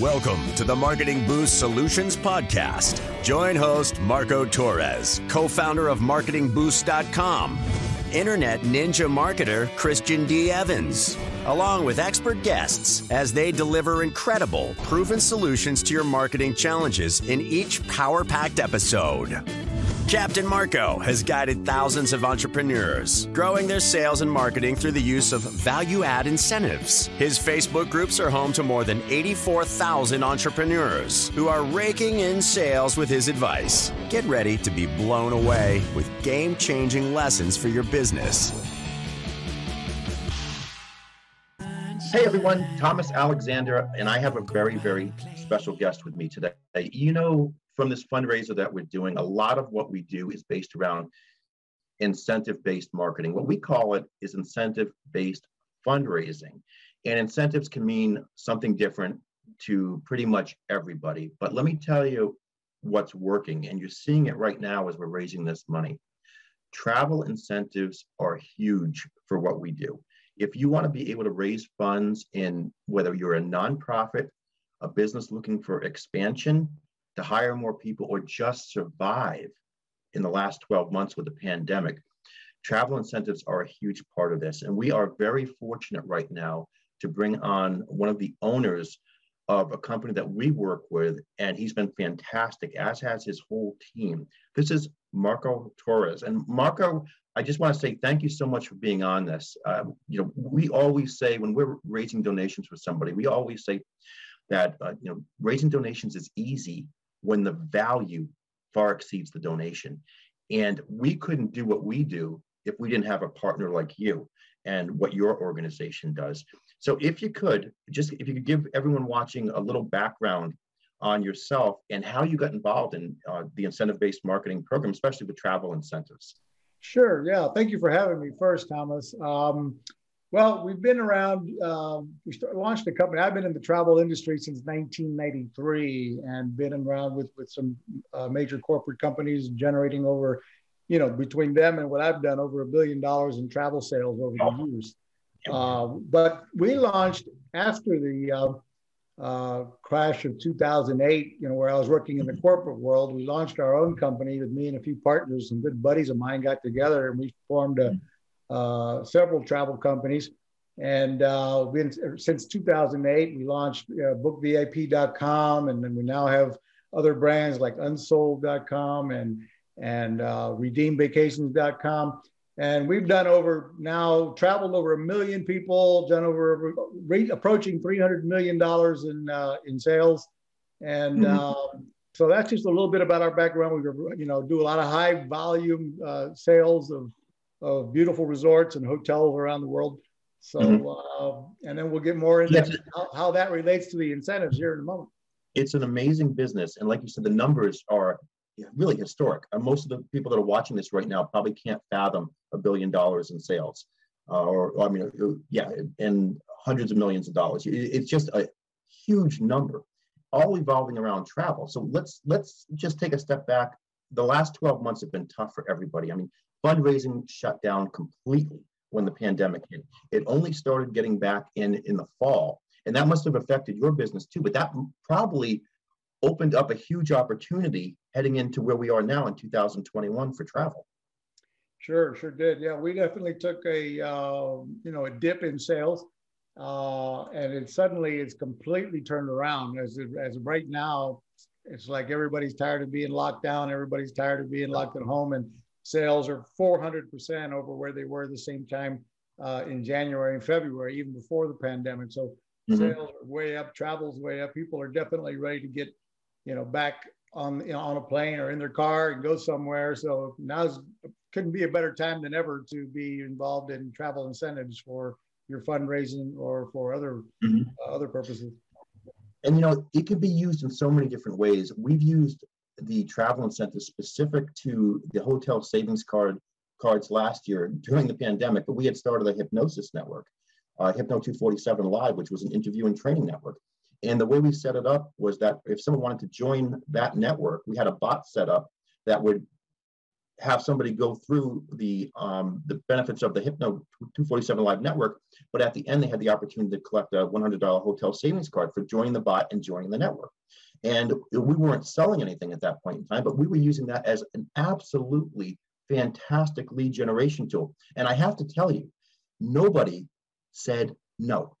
Welcome to the Marketing Boost Solutions Podcast. Join host Marco Torres, co founder of MarketingBoost.com, Internet Ninja marketer Christian D. Evans, along with expert guests as they deliver incredible, proven solutions to your marketing challenges in each power packed episode. Captain Marco has guided thousands of entrepreneurs, growing their sales and marketing through the use of value add incentives. His Facebook groups are home to more than 84,000 entrepreneurs who are raking in sales with his advice. Get ready to be blown away with game changing lessons for your business. Hey everyone, Thomas Alexander, and I have a very, very special guest with me today. You know, from this fundraiser that we're doing, a lot of what we do is based around incentive based marketing. What we call it is incentive based fundraising. And incentives can mean something different to pretty much everybody. But let me tell you what's working, and you're seeing it right now as we're raising this money. Travel incentives are huge for what we do. If you want to be able to raise funds in whether you're a nonprofit, a business looking for expansion, to hire more people or just survive in the last 12 months with the pandemic. Travel incentives are a huge part of this. And we are very fortunate right now to bring on one of the owners of a company that we work with, and he's been fantastic, as has his whole team. This is Marco Torres. And Marco, I just want to say thank you so much for being on this. Uh, you know, we always say when we're raising donations for somebody, we always say that uh, you know raising donations is easy when the value far exceeds the donation. And we couldn't do what we do if we didn't have a partner like you and what your organization does. So if you could, just if you could give everyone watching a little background on yourself and how you got involved in uh, the incentive-based marketing program, especially with travel incentives. Sure. Yeah. Thank you for having me first, Thomas. Um, well, we've been around. Um, we started, launched a company. I've been in the travel industry since 1993, and been around with with some uh, major corporate companies, generating over, you know, between them and what I've done, over a billion dollars in travel sales over the years. Uh, but we launched after the uh, uh, crash of 2008. You know, where I was working in the corporate world, we launched our own company with me and a few partners, some good buddies of mine got together, and we formed a uh, several travel companies. And uh, been, since 2008, we launched uh, bookvip.com, and then we now have other brands like unsold.com and, and uh, redeemvacations.com. And we've done over now, traveled over a million people, done over re- approaching $300 million in, uh, in sales. And mm-hmm. Um, so that's just a little bit about our background. We, you know, do a lot of high volume uh, sales of of beautiful resorts and hotels around the world. So, mm-hmm. uh, and then we'll get more into yes. how, how, that relates to the incentives here in a moment. It's an amazing business. And like you said, the numbers are really historic. And most of the people that are watching this right now probably can't fathom a billion dollars in sales. Uh, or, I mean, uh, yeah, and hundreds of millions of dollars. It's just a huge number, all evolving around travel. So let's let's just take a step back. The last 12 months have been tough for everybody. I mean, fundraising shut down completely when the pandemic hit. It only started getting back in in the fall, and that must have affected your business too. But that probably opened up a huge opportunity heading into where we are now in 2021 for travel. Sure, sure did. Yeah, we definitely took a uh, you know a dip in sales, uh, and it suddenly it's completely turned around. As of, as right now, it's like everybody's tired of being locked down. Everybody's tired of being locked at home, and sales are 400% over where they were the same time uh, in January and February, even before the pandemic. So mm-hmm. sales are way up, travel's way up. People are definitely ready to get, you know, back on you know, on a plane or in their car and go somewhere. So now's couldn't be a better time than ever to be involved in travel incentives for your fundraising or for other mm-hmm. uh, other purposes. And you know, it could be used in so many different ways. We've used the travel incentive specific to the hotel savings card cards last year during the pandemic, but we had started a hypnosis network, uh, Hypno 247 Live, which was an interview and training network. And the way we set it up was that if someone wanted to join that network, we had a bot set up that would have somebody go through the um, the benefits of the Hypno 247 Live network, but at the end they had the opportunity to collect a $100 hotel savings card for joining the bot and joining the network. And we weren't selling anything at that point in time, but we were using that as an absolutely fantastic lead generation tool. And I have to tell you, nobody said no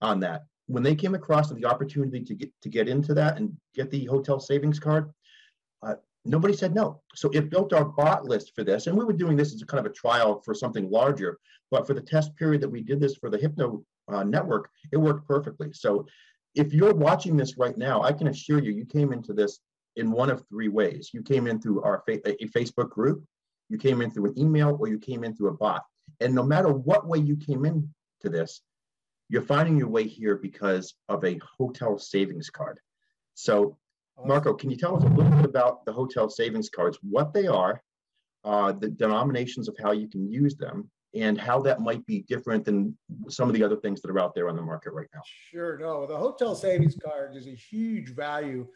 on that. When they came across the opportunity to get to get into that and get the hotel savings card, uh, nobody said no. So it built our bot list for this. And we were doing this as a kind of a trial for something larger. But for the test period that we did this for the Hypno uh, network, it worked perfectly. So if you're watching this right now, I can assure you, you came into this in one of three ways. You came in through our fa- a Facebook group, you came in through an email, or you came in through a bot. And no matter what way you came into this, you're finding your way here because of a hotel savings card. So Marco, can you tell us a little bit about the hotel savings cards, what they are, uh, the denominations of how you can use them, and how that might be different than some of the other things that are out there on the market right now? Sure. No, the hotel savings card is a huge value,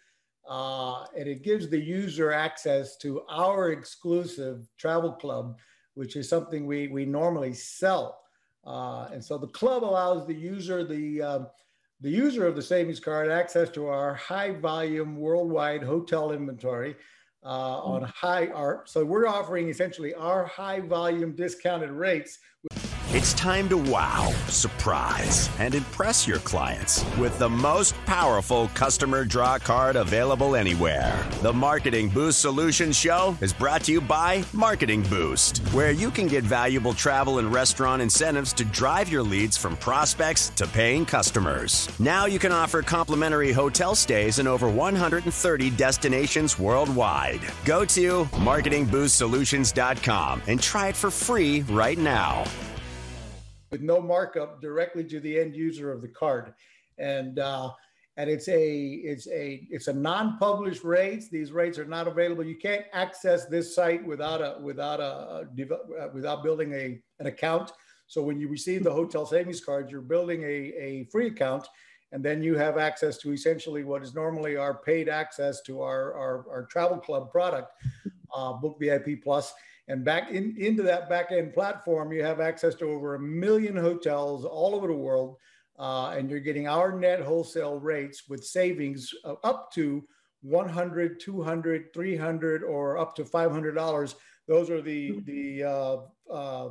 uh, and it gives the user access to our exclusive travel club, which is something we we normally sell. Uh, and so the club allows the user the um, the user of the savings card access to our high volume worldwide hotel inventory uh, on hmm. high art. So we're offering essentially our high volume discounted rates. It's time to wow, surprise, and impress your clients with the most powerful customer draw card available anywhere. The Marketing Boost Solutions Show is brought to you by Marketing Boost, where you can get valuable travel and restaurant incentives to drive your leads from prospects to paying customers. Now you can offer complimentary hotel stays in over 130 destinations worldwide. Go to marketingboostsolutions.com and try it for free right now with no markup directly to the end user of the card. And uh, and it's a it's a it's a non-published rates. These rates are not available. You can't access this site without a without a, a without building a an account. So when you receive the hotel savings card, you're building a, a free account, and then you have access to essentially what is normally our paid access to our our, our travel club product, uh, Book VIP Plus and back in, into that back end platform, you have access to over a million hotels all over the world. Uh, and you're getting our net wholesale rates with savings up to 100, 200, 300, or up to $500. Those are the, the uh, uh,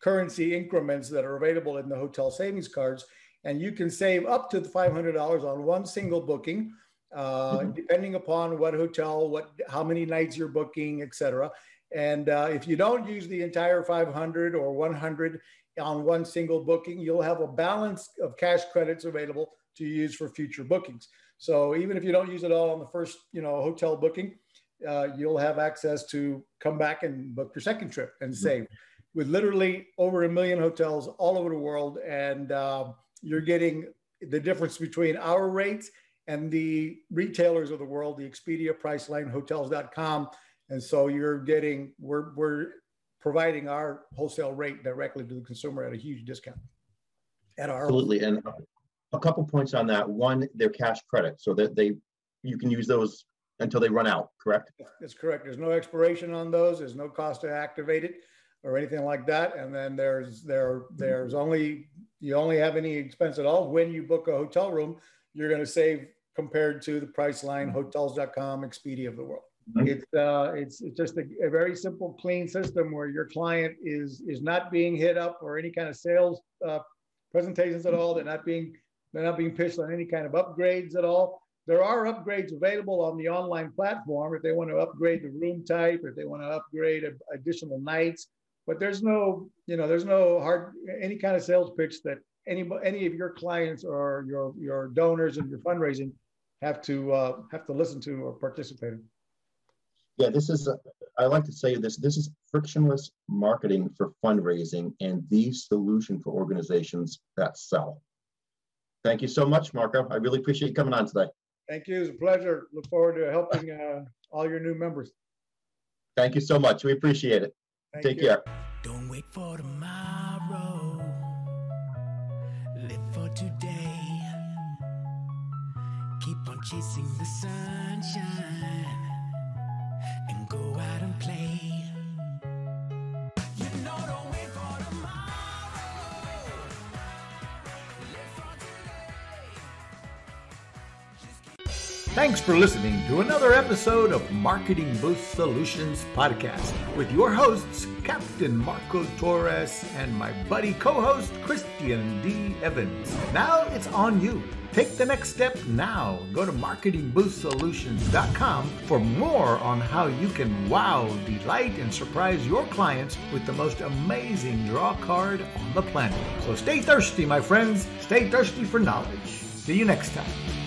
currency increments that are available in the hotel savings cards. And you can save up to $500 on one single booking. Uh, mm-hmm. depending upon what hotel, what how many nights you're booking, et cetera. And uh, if you don't use the entire 500 or 100 on one single booking, you'll have a balance of cash credits available to use for future bookings. So even if you don't use it all on the first, you know, hotel booking, uh, you'll have access to come back and book your second trip and mm-hmm. save. With literally over a million hotels all over the world, and uh, you're getting the difference between our rates and the retailers of the world, the Expedia, Priceline, Hotels.com and so you're getting, we're, we're providing our wholesale rate directly to the consumer at a huge discount. At our Absolutely. And a couple points on that. One, they're cash credit so that they, you can use those until they run out, correct? That's correct. There's no expiration on those. There's no cost to activate it or anything like that. And then there's there there's only you only have any expense at all when you book a hotel room. You're going to save compared to the Priceline, mm-hmm. Hotels.com, Expedia of the world. Mm-hmm. It's uh, it's just a, a, very simple, clean system where your client is is not being hit up or any kind of sales uh, presentations at all. They're not being they're not being pitched on any kind of upgrades at all. There are upgrades available on the online platform if they want to upgrade the room type, if they want to upgrade a, additional nights. But there's no you know there's no hard any kind of sales pitch that any any of your clients or your your donors and your fundraising have to uh, have to listen to or participate in. Yeah, this is, a, I like to say this, this is frictionless marketing for fundraising and the solution for organizations that sell. Thank you so much, Marco. I really appreciate you coming on today. Thank you. It's a pleasure. Look forward to helping uh, all your new members. Thank you so much. We appreciate it. Thank Take you. care. Don't wait for tomorrow. Live for today. Keep on chasing the sunshine and go out and play. You know, don't wait for tomorrow. For Thanks for listening to another episode of Marketing Boost Solutions Podcast with your hosts, Captain Marco Torres and my buddy co host, Christian D. Evans. Now it's on you. Take the next step now. Go to marketingboostsolutions.com for more on how you can wow, delight, and surprise your clients with the most amazing draw card on the planet. So stay thirsty, my friends. Stay thirsty for knowledge. See you next time.